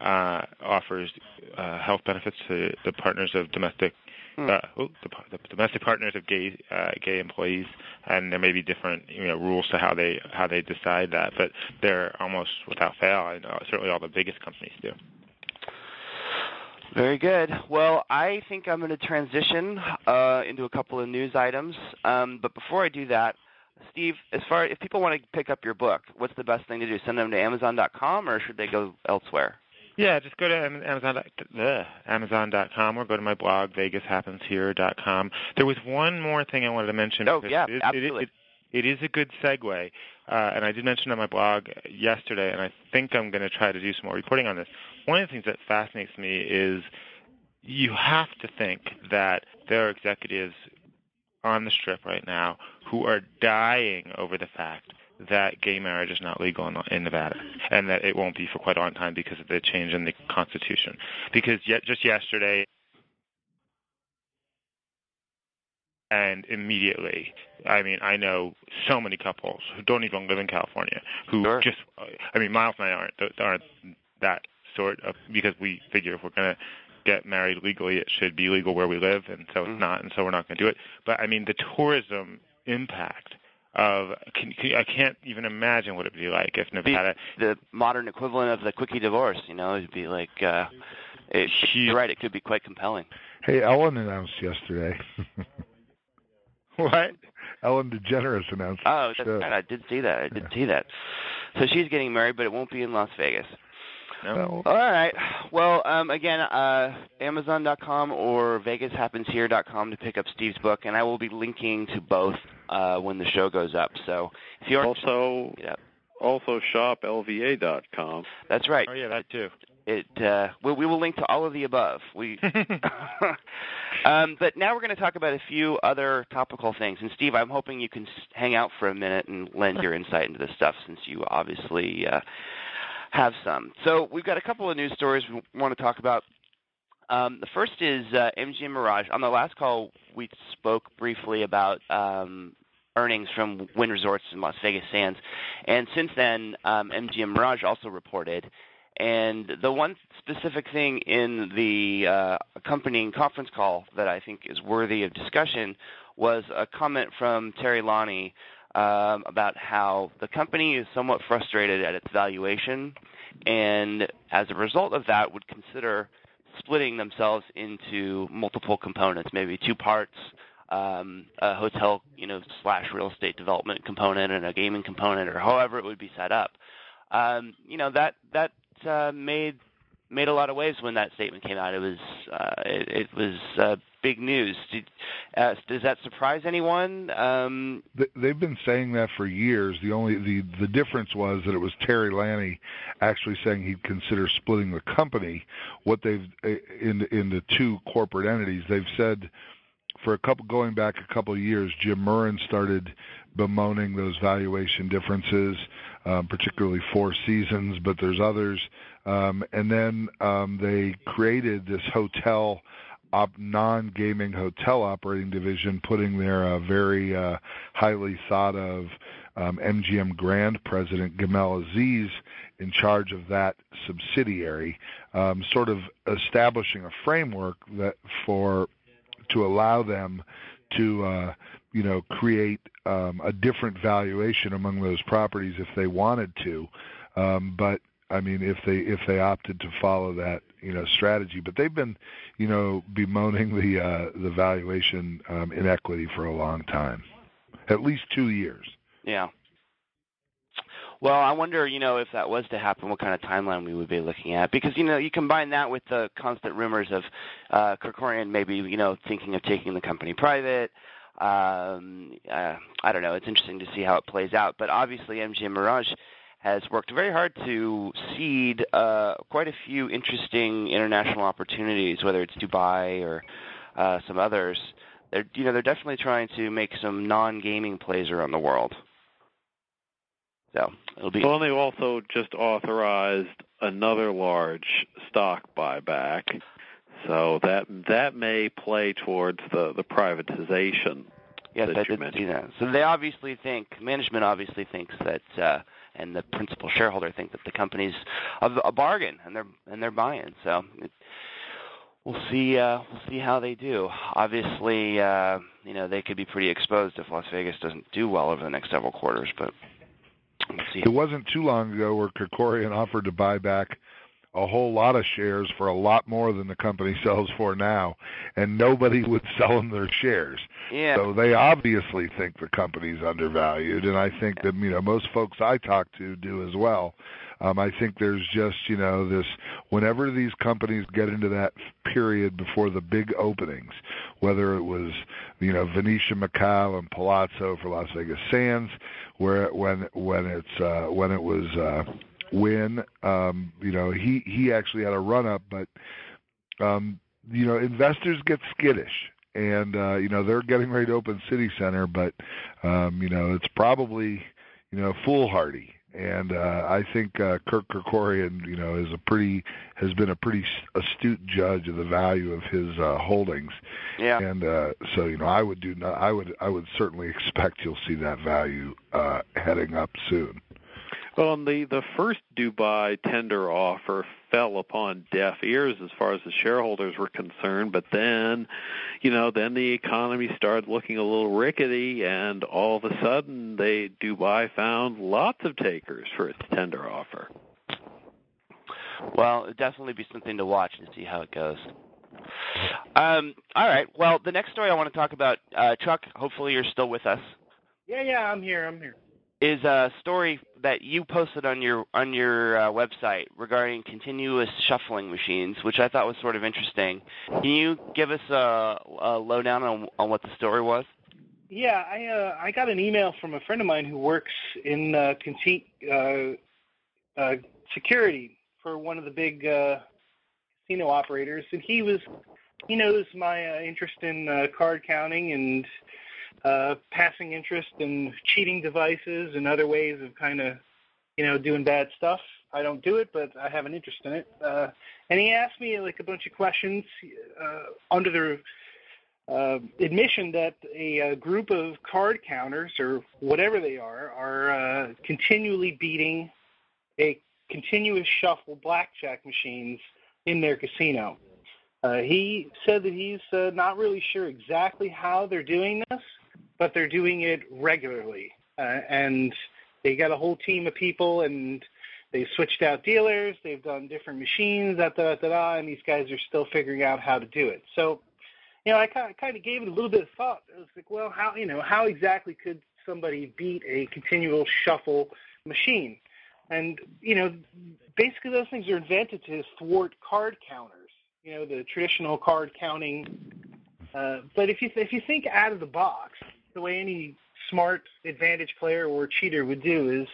uh, offers uh, health benefits to the partners of domestic. Hmm. Uh, oh, the, the domestic partners of gay uh, gay employees, and there may be different you know rules to how they how they decide that, but they're almost without fail. I know certainly all the biggest companies do. Very good. Well, I think I'm going to transition uh, into a couple of news items. Um, but before I do that, Steve, as far if people want to pick up your book, what's the best thing to do? Send them to Amazon.com, or should they go elsewhere? Yeah, just go to Amazon, uh, Amazon.com or go to my blog, VegasHappensHere.com. There was one more thing I wanted to mention. Oh, yeah, it, absolutely. It, it, it is a good segue, uh, and I did mention on my blog yesterday, and I think I'm going to try to do some more reporting on this. One of the things that fascinates me is you have to think that there are executives on the strip right now who are dying over the fact that gay marriage is not legal in, in Nevada, and that it won't be for quite a long time because of the change in the Constitution. Because yet, just yesterday, and immediately, I mean, I know so many couples who don't even live in California who sure. just, I mean, Miles and I aren't aren't that sort of because we figure if we're going to get married legally, it should be legal where we live, and so mm-hmm. it's not, and so we're not going to do it. But I mean, the tourism impact of can, can, I can't even imagine what it'd be like if Nevada the modern equivalent of the quickie divorce. You know, it'd be like uh, it, you're right. It could be quite compelling. Hey, Ellen announced yesterday. what? Ellen DeGeneres announced. Oh, that's right. I did see that. I did yeah. see that. So she's getting married, but it won't be in Las Vegas. No. All right. Well, um, again, uh, Amazon.com or VegasHappensHere.com to pick up Steve's book, and I will be linking to both uh, when the show goes up. So if you're also also shop LVA.com. That's right. Oh yeah, that too. It uh, we, we will link to all of the above. We, um, but now we're going to talk about a few other topical things. And Steve, I'm hoping you can hang out for a minute and lend your insight into this stuff, since you obviously uh, have some. So we've got a couple of news stories we want to talk about. Um, the first is uh, MGM Mirage. On the last call, we spoke briefly about um, earnings from Wynn Resorts and Las Vegas Sands, and since then, um, MGM Mirage also reported. And the one specific thing in the uh, accompanying conference call that I think is worthy of discussion was a comment from Terry Lanni um, about how the company is somewhat frustrated at its valuation, and as a result of that, would consider splitting themselves into multiple components, maybe two parts, um, a hotel, you know, slash real estate development component and a gaming component, or however it would be set up. Um, you know that that uh, made made a lot of waves when that statement came out. It was uh, it, it was uh, big news. Did, uh, does that surprise anyone? Um, They've been saying that for years. The only the the difference was that it was Terry Lanni actually saying he'd consider splitting the company. What they've uh, in in the two corporate entities, they've said for a couple going back a couple of years, Jim Murren started bemoaning those valuation differences, um, particularly Four Seasons, but there's others. Um, and then um, they created this hotel op- non-gaming hotel operating division, putting their uh, very uh, highly thought of um, MGM Grand president Gamal Aziz in charge of that subsidiary, um, sort of establishing a framework that for to allow them to uh, you know create um, a different valuation among those properties if they wanted to. Um, but I mean, if they if they opted to follow that you know strategy, but they've been you know bemoaning the uh, the valuation um, inequity for a long time, at least two years. Yeah. Well, I wonder, you know, if that was to happen, what kind of timeline we would be looking at? Because you know, you combine that with the constant rumors of uh, Kerkorian maybe, you know, thinking of taking the company private. Um, uh, I don't know. It's interesting to see how it plays out. But obviously, MGM Mirage has worked very hard to seed uh, quite a few interesting international opportunities, whether it's Dubai or uh, some others. They're, you know, they're definitely trying to make some non-gaming plays around the world. So it'll be. Well, they also just authorized another large stock buyback, so that that may play towards the the privatization Yes, that I you did mentioned. that. So they obviously think management obviously thinks that, uh, and the principal shareholder think that the company's a, bargain, and they're and they're buying. So it, we'll see. Uh, we'll see how they do. Obviously, uh, you know they could be pretty exposed if Las Vegas doesn't do well over the next several quarters, but. We'll see. It wasn't too long ago where Kerkorian offered to buy back a whole lot of shares for a lot more than the company sells for now, and nobody would sell them their shares. Yeah. So they obviously think the company's undervalued, and I think that you know most folks I talk to do as well. Um, I think there's just you know this whenever these companies get into that period before the big openings, whether it was you know Venetia Macau and Palazzo for Las Vegas Sands, where when when it's uh, when it was uh, Wynn, um, you know he he actually had a run up, but um, you know investors get skittish and uh, you know they're getting ready to open City Center, but um, you know it's probably you know foolhardy. And uh, I think uh, Kirk Kerkorian, you know, is a pretty has been a pretty astute judge of the value of his uh, holdings. Yeah. And uh, so, you know, I would do not, I would I would certainly expect you'll see that value uh, heading up soon. Well, and the the first Dubai tender offer fell upon deaf ears as far as the shareholders were concerned. But then, you know, then the economy started looking a little rickety, and all of a sudden, they Dubai found lots of takers for its tender offer. Well, it'd definitely be something to watch and see how it goes. Um, all right. Well, the next story I want to talk about, uh, Chuck. Hopefully, you're still with us. Yeah, yeah, I'm here. I'm here. Is a story that you posted on your on your uh, website regarding continuous shuffling machines, which I thought was sort of interesting. Can you give us a, a lowdown on, on what the story was? Yeah, I uh, I got an email from a friend of mine who works in uh, conti- uh, uh, security for one of the big uh, casino operators, and he was he knows my uh, interest in card counting and uh, passing interest in cheating devices and other ways of kind of you know doing bad stuff. I don't do it, but I have an interest in it. Uh, and he asked me like a bunch of questions uh, under the uh, admission that a, a group of card counters or whatever they are are uh, continually beating a continuous shuffle blackjack machines in their casino. Uh, he said that he's uh, not really sure exactly how they're doing this, but they're doing it regularly. Uh, and they got a whole team of people, and they've switched out dealers. They've done different machines, da da da da, and these guys are still figuring out how to do it. So you know, I kind of, kind of gave it a little bit of thought. I was like, well, how you know, how exactly could somebody beat a continual shuffle machine? And you know, basically those things are invented to thwart card counters. You know, the traditional card counting. Uh, but if you if you think out of the box, the way any smart advantage player or cheater would do is,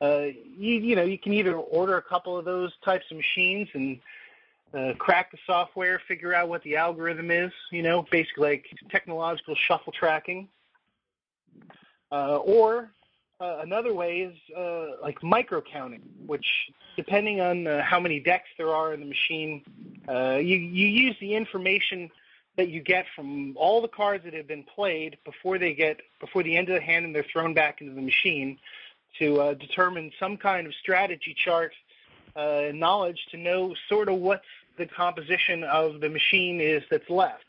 uh, you you know, you can either order a couple of those types of machines and uh, crack the software, figure out what the algorithm is, you know, basically like technological shuffle tracking. Uh, or uh, another way is uh, like micro counting, which depending on uh, how many decks there are in the machine, uh, you, you use the information that you get from all the cards that have been played before they get before the end of the hand and they're thrown back into the machine to uh, determine some kind of strategy chart uh, knowledge to know sort of what the composition of the machine is that's left.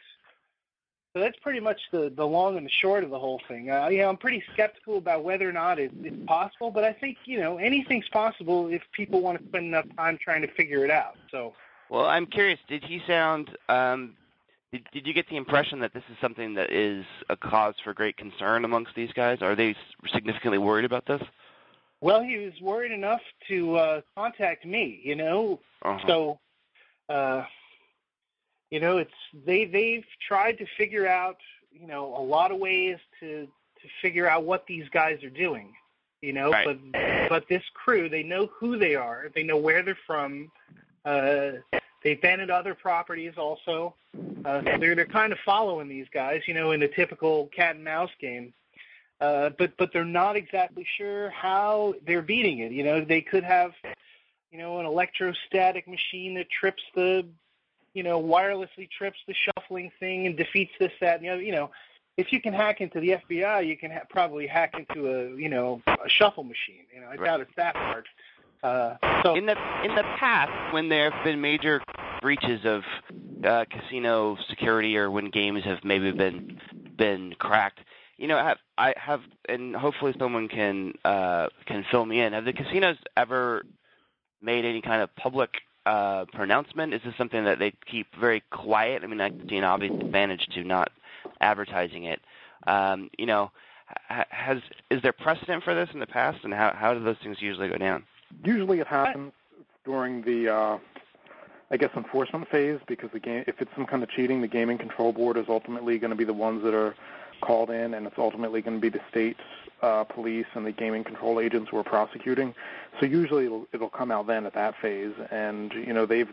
So that's pretty much the, the long and the short of the whole thing. Uh, you know, I'm pretty skeptical about whether or not it, it's possible, but I think you know anything's possible if people want to spend enough time trying to figure it out. So, well, I'm curious. Did he sound? Um, did, did you get the impression that this is something that is a cause for great concern amongst these guys? Are they significantly worried about this? Well, he was worried enough to uh, contact me. You know, uh-huh. so. Uh, you know, it's they they've tried to figure out, you know, a lot of ways to to figure out what these guys are doing. You know, right. but but this crew, they know who they are, they know where they're from. Uh, they've been at other properties also. Uh, so they're they're kind of following these guys, you know, in a typical cat and mouse game. Uh, but but they're not exactly sure how they're beating it. You know, they could have, you know, an electrostatic machine that trips the you know, wirelessly trips the shuffling thing and defeats this, that, and the other. You know, if you can hack into the FBI, you can ha- probably hack into a you know a shuffle machine. You know, I doubt it's that hard. Uh, so in the in the past, when there have been major breaches of uh, casino security, or when games have maybe been been cracked, you know, have I have, and hopefully someone can uh, can fill me in. Have the casinos ever made any kind of public uh, pronouncement? Is this something that they keep very quiet? I mean, I see an obvious advantage to not advertising it. Um, you know, has is there precedent for this in the past, and how how do those things usually go down? Usually, it happens during the, uh, I guess, enforcement phase because the game, if it's some kind of cheating, the gaming control board is ultimately going to be the ones that are called in, and it's ultimately going to be the state uh, police and the gaming control agents who are prosecuting. So usually it'll it'll come out then at that phase, and you know they've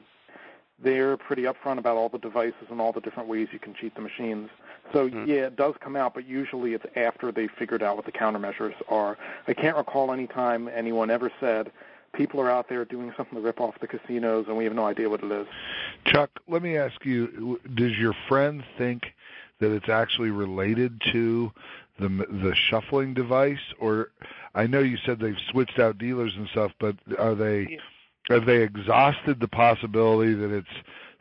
they're pretty upfront about all the devices and all the different ways you can cheat the machines. So mm-hmm. yeah, it does come out, but usually it's after they've figured out what the countermeasures are. I can't recall any time anyone ever said people are out there doing something to rip off the casinos and we have no idea what it is. Chuck, let me ask you: Does your friend think that it's actually related to the the shuffling device, or I know you said they've switched out dealers and stuff, but are they have they exhausted the possibility that it's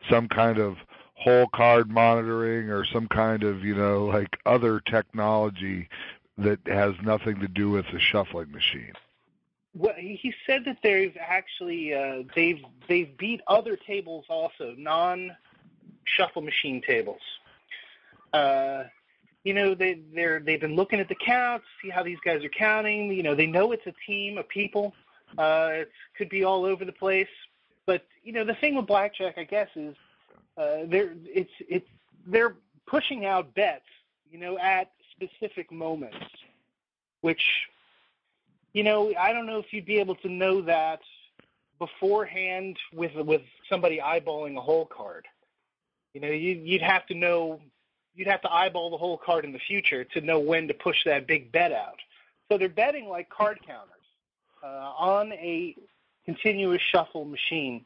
some kind of hole card monitoring or some kind of you know like other technology that has nothing to do with the shuffling machine? Well, he said that they've actually uh, they've they've beat other tables also, non shuffle machine tables. Uh, you know, they they're they've been looking at the counts, see how these guys are counting. You know, they know it's a team of people. Uh, it could be all over the place, but you know, the thing with blackjack, I guess, is uh, they're it's it's they're pushing out bets, you know, at specific moments, which you know, I don't know if you'd be able to know that beforehand with with somebody eyeballing a whole card. You know, you, you'd have to know you'd have to eyeball the whole card in the future to know when to push that big bet out. So they're betting like card counters uh, on a continuous shuffle machine,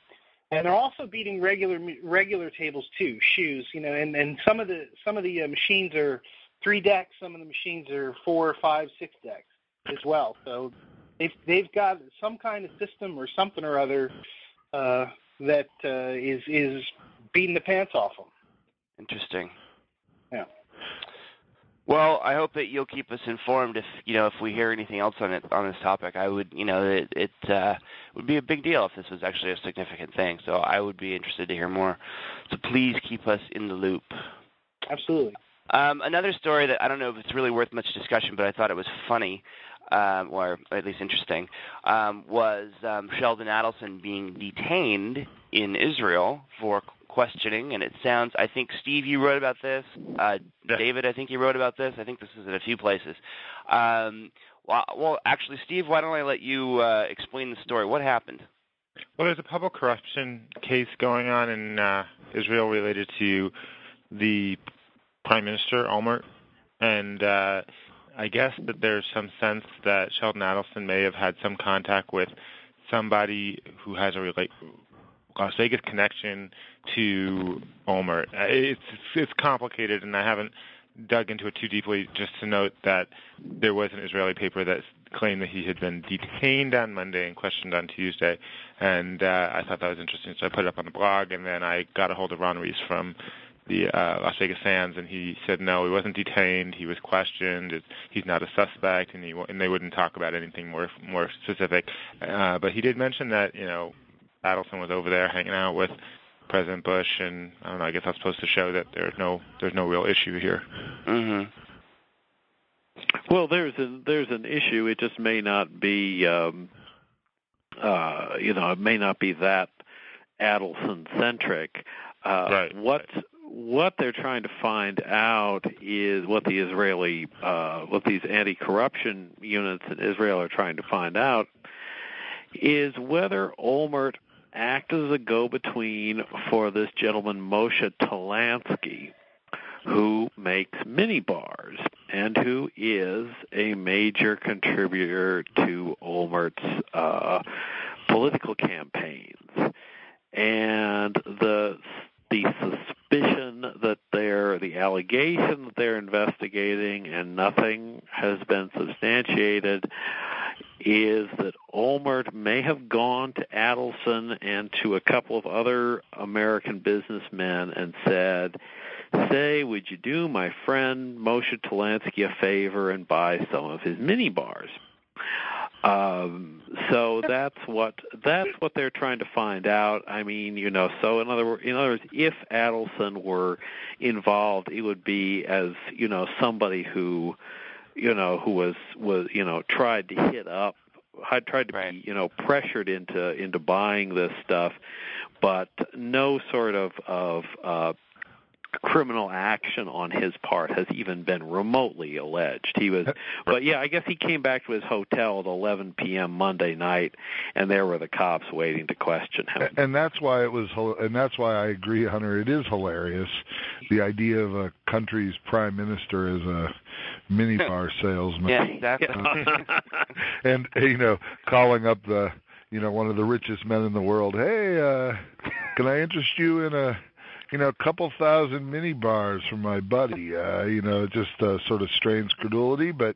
and they're also beating regular regular tables too, shoes. You know, and and some of the some of the uh, machines are three decks, some of the machines are four, five, six decks as well. So they've they've got some kind of system or something or other uh, that uh, is is beating the pants off them. Interesting. Yeah. Well, I hope that you'll keep us informed if you know if we hear anything else on it on this topic. I would, you know, it, it uh, would be a big deal if this was actually a significant thing. So I would be interested to hear more. So please keep us in the loop. Absolutely. Um, another story that I don't know if it's really worth much discussion, but I thought it was funny, um, or at least interesting, um, was um, Sheldon Adelson being detained in Israel for questioning. And it sounds, I think, Steve, you wrote about this. Uh, yeah. David, I think you wrote about this. I think this is in a few places. Um, well, well, actually, Steve, why don't I let you uh, explain the story? What happened? Well, there's a public corruption case going on in uh, Israel related to the Prime Minister Olmert, and uh, I guess that there's some sense that Sheldon Adelson may have had some contact with somebody who has a Las Vegas connection to Olmert. It's it's complicated, and I haven't dug into it too deeply. Just to note that there was an Israeli paper that claimed that he had been detained on Monday and questioned on Tuesday, and uh, I thought that was interesting, so I put it up on the blog, and then I got a hold of Ron Reese from the uh, Las Vegas Sands, and he said no, he wasn't detained. He was questioned. He's not a suspect, and he and they wouldn't talk about anything more more specific. Uh, but he did mention that you know Adelson was over there hanging out with President Bush, and I don't know. I guess that's supposed to show that there's no there's no real issue here. Mm-hmm. Well, there's a, there's an issue. It just may not be, um, uh, you know, it may not be that Adelson centric. Uh, right. What what they're trying to find out is what the Israeli, uh, what these anti-corruption units in Israel are trying to find out is whether Olmert acted as a go-between for this gentleman Moshe Talansky, who makes mini bars and who is a major contributor to Olmert's uh, political campaigns. And the the suspicion that they're the allegation that they're investigating and nothing has been substantiated is that Olmert may have gone to Adelson and to a couple of other American businessmen and said, say, would you do my friend Moshe Talansky a favor and buy some of his mini bars? Um, so that's what that's what they're trying to find out. I mean, you know, so in other words, in other words, if Adelson were involved, it would be as you know somebody who, you know, who was was you know tried to hit up, had tried to right. be you know pressured into into buying this stuff, but no sort of of uh, criminal action on his part has even been remotely alleged. He was, but yeah, I guess he came back to his hotel at 11 p.m. Monday night, and there were the cops waiting to question him. And that's why it was, and that's why I agree, Hunter. It is hilarious, the idea of a country's prime minister as a minibar salesman. Yeah, exactly. and you know, calling up the, you know, one of the richest men in the world. Hey, uh, can I interest you in a you know, a couple thousand mini bars from my buddy. Uh, you know, just uh, sort of strains credulity, but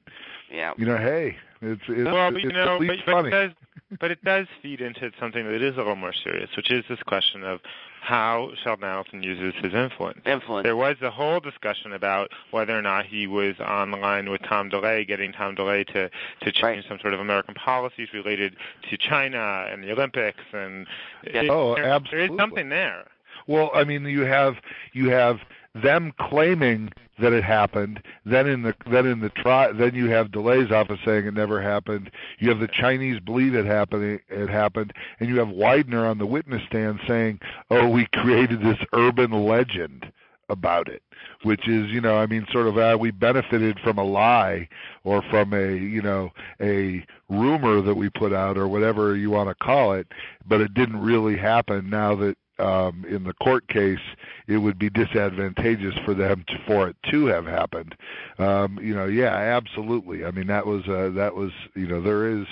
yeah. you know, hey, it's it's, well, but, it's you know, at least but, funny. But it, does, but it does feed into something that is a little more serious, which is this question of how Sheldon Adelson uses his influence. Influence. There was a whole discussion about whether or not he was on the line with Tom DeLay, getting Tom DeLay to to change Right. some sort of American policies related to China and the Olympics, and Yeah. it- Oh, there, there absolutely. is something there. Well, I mean, you have you have them claiming that it happened. Then in the then in the tri then you have DeLay's office saying it never happened. You have the Chinese believe it happened. It happened, and you have Weidner on the witness stand saying, "Oh, we created this urban legend." about it which is you know i mean sort of uh, we benefited from a lie or from a you know a rumor that we put out or whatever you want to call it but it didn't really happen now that um in the court case it would be disadvantageous for them to, for it to have happened um you know yeah absolutely i mean that was uh that was you know there is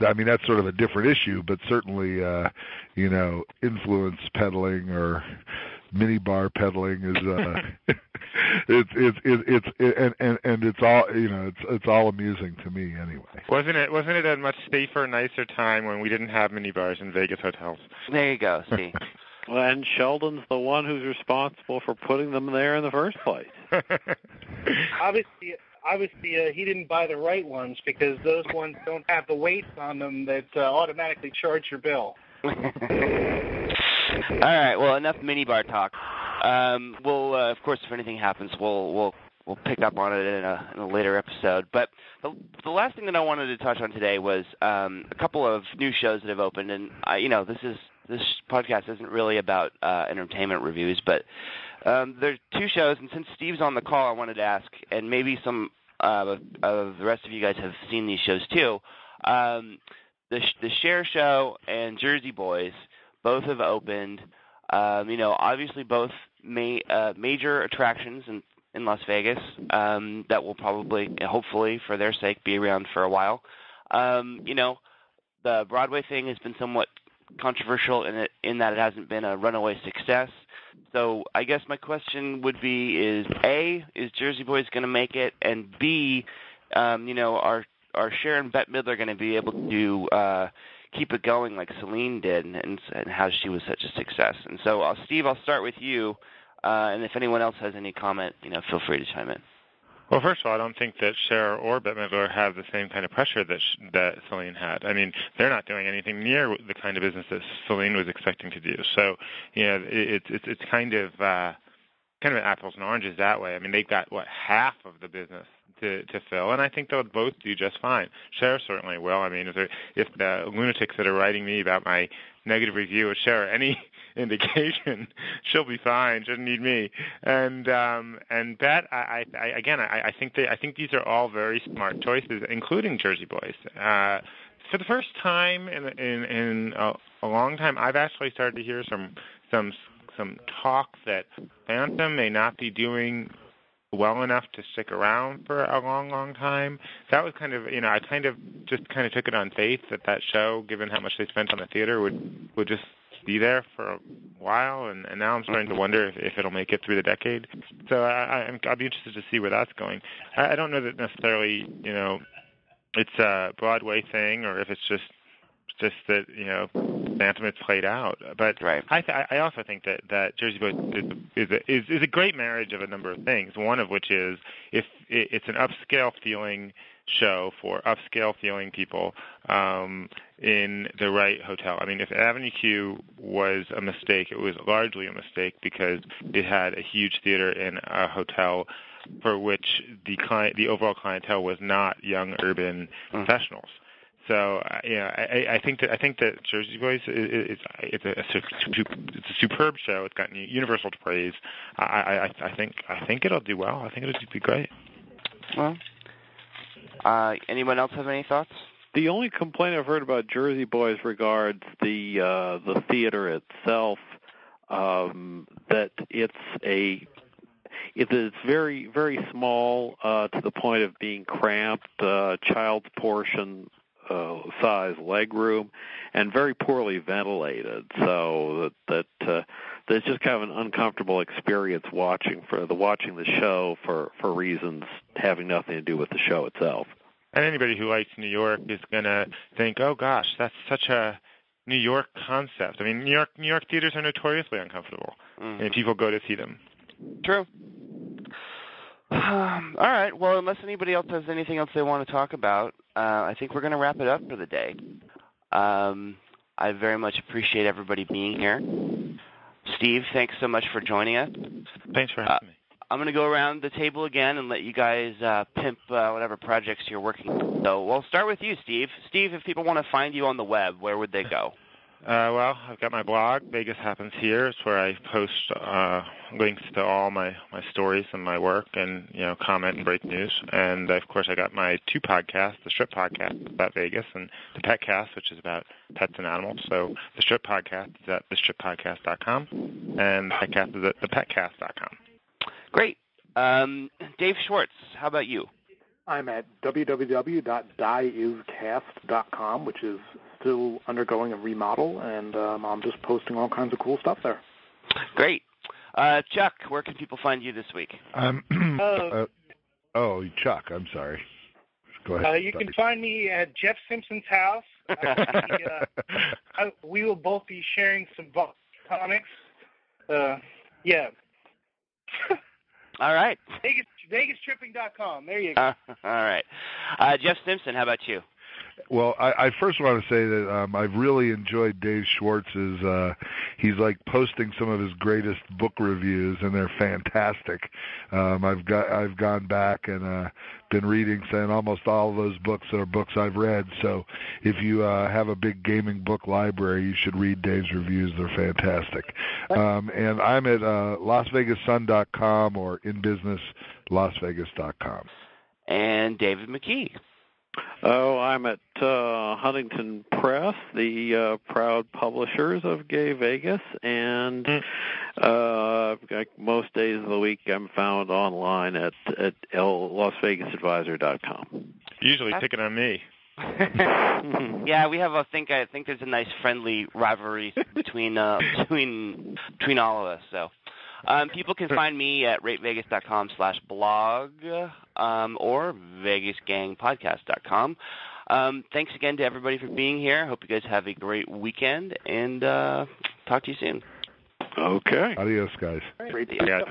i mean that's sort of a different issue but certainly uh you know influence peddling or mini bar peddling is uh it's it's it's it's it, and and and it's all you know it's it's all amusing to me anyway Wasn't it? Wasn't it a much safer, nicer time when we didn't have minibars in Vegas hotels? There you go. See. Well, and Sheldon's the one who's responsible for putting them there in the first place. obviously, obviously, uh, he didn't buy the right ones because those ones don't have the weights on them that uh, automatically charge your bill. All right. Well, enough minibar talk. Um, we'll, uh, of course, if anything happens, we'll we'll we'll pick up on it in a, in a later episode. But the, the last thing that I wanted to touch on today was um, a couple of new shows that have opened, and I, you know, this is this podcast isn't really about uh, entertainment reviews, but um, there's two shows, and since Steve's on the call, I wanted to ask, and maybe some uh, of the rest of you guys have seen these shows too. Um, the the Cher Show and Jersey Boys both have opened. Um, you know, obviously both ma- uh, major attractions in in Las Vegas um, that will probably, hopefully, for their sake, be around for a while. Um, you know, the Broadway thing has been somewhat controversial in it in that it hasn't been a runaway success. So I guess my question would be: Is A, is Jersey Boys going to make it, and B, um, you know, are are Cher and Bette Midler going to be able to uh, keep it going like Celine did, and, and how she was such a success? And so, uh, Steve, I'll start with you, uh, and if anyone else has any comment, you know, feel free to chime in. Well, first of all, I don't think that Cher or Bette Midler have the same kind of pressure that that Celine had. I mean, they're not doing anything near the kind of business that Celine was expecting to do. So, you know, it, it's it's kind of uh, kind of apples and oranges that way. I mean, they've got what half of the business to to fill, and I think they'll both do just fine. Cher certainly will. I mean, if, there, if the lunatics that are writing me about my negative review of Cher any indication, she'll be fine. She doesn't need me. And um, and that I, I again I, I think they I think these are all very smart choices, including Jersey Boys. Uh, for the first time in in, in a, a long time, I've actually started to hear some some some talk that Phantom may not be doing well enough to stick around for a long, long time. That was kind of, you know, I kind of just kind of took it on faith that that show, given how much they spent on the theater, would would just be there for a while, and, and now I'm starting to wonder if, if it'll make it through the decade. So I, I, I'll be interested to see where that's going. I, I don't know that necessarily, you know, it's a Broadway thing or if it's just just that you know has played out. But right. I th- I also think that that Jersey Boys is is a, is, is a great marriage of a number of things. One of which is if it's an upscale feeling show for upscale feeling people um, in the right hotel. I mean, if Avenue Q was a mistake, it was largely a mistake because it had a huge theater in a hotel for which the client, the overall clientele was not young urban mm. professionals. So uh, yeah, I, I think that I think that Jersey Boys is, is it's a, it's a superb show. It's gotten universal praise. I, I I think I think it'll do well. I think it'll be great. Well, uh, anyone else have any thoughts? The only complaint I've heard about Jersey Boys regards the uh, the theater itself. Um, that it's a it's very very small uh, to the point of being cramped. Uh, child's portion uh, size leg room, and very poorly ventilated. So that that uh, that's just kind of an uncomfortable experience watching for the watching the show for for reasons having nothing to do with the show itself. And anybody who likes New York is going to think, "Oh gosh, that's such a New York concept." I mean, New York New York theaters are notoriously uncomfortable, mm-hmm. and people go to see them. True. Um, all right. Well, unless anybody else has anything else they want to talk about, uh, I think we're going to wrap it up for the day. Um, I very much appreciate everybody being here. Steve, thanks so much for joining us. Thanks for having uh, me. I'm going to go around the table again and let you guys uh, pimp uh, whatever projects you're working on. So we'll start with you, Steve. Steve, if people want to find you on the web, where would they go? Uh, well, I've got my blog, Vegas Happens Here. It's where I post uh, links to all my, my stories and my work and, you know, comment and break news. And, of course, I got my two podcasts, the Strip Podcast about Vegas and the Petcast, which is about pets and animals. So the Strip Podcast is at thestrippodcast.com and the Petcast is at thepetcast.com. Great. Um, Dave Schwartz, how about you? I'm at www.dieiscast.com, which is still undergoing a remodel, and um, I'm just posting all kinds of cool stuff there. Great. Uh, Chuck, where can people find you this week? Um, uh, oh, Chuck, I'm sorry. Go ahead. Uh, you can find me at Jeff Simpson's house. uh, I, we will both be sharing some comics. Uh, yeah. All right. Vegas, VegasTripping.com. There you go. Uh, all right. Uh, Jeff Simpson, how about you? Well, I, I first want to say that um, I've really enjoyed Dave Schwartz's. Uh, he's like posting some of his greatest book reviews, and they're fantastic. Um, I've got I've gone back and uh, been reading, saying almost all of those books are books I've read. So if you uh, have a big gaming book library, you should read Dave's reviews. They're fantastic. Um, and I'm at uh, LasVegasSun.com or InBusinessLasVegas.com. And David McKee. Oh, I'm at uh, Huntington Press, the uh, proud publishers of Gay Vegas, and hmm. uh, most days of the week I'm found online at at LasVegasAdvisor.com. Usually picking on me. yeah, we have. I think I think there's a nice friendly rivalry between uh, between between all of us. So. Um, people can find me at ratevegas.com slash blog um, or vegasgangpodcast.com. Um, thanks again to everybody for being here. Hope you guys have a great weekend, and uh, talk to you soon. Okay. Adios, guys. Great. Adios.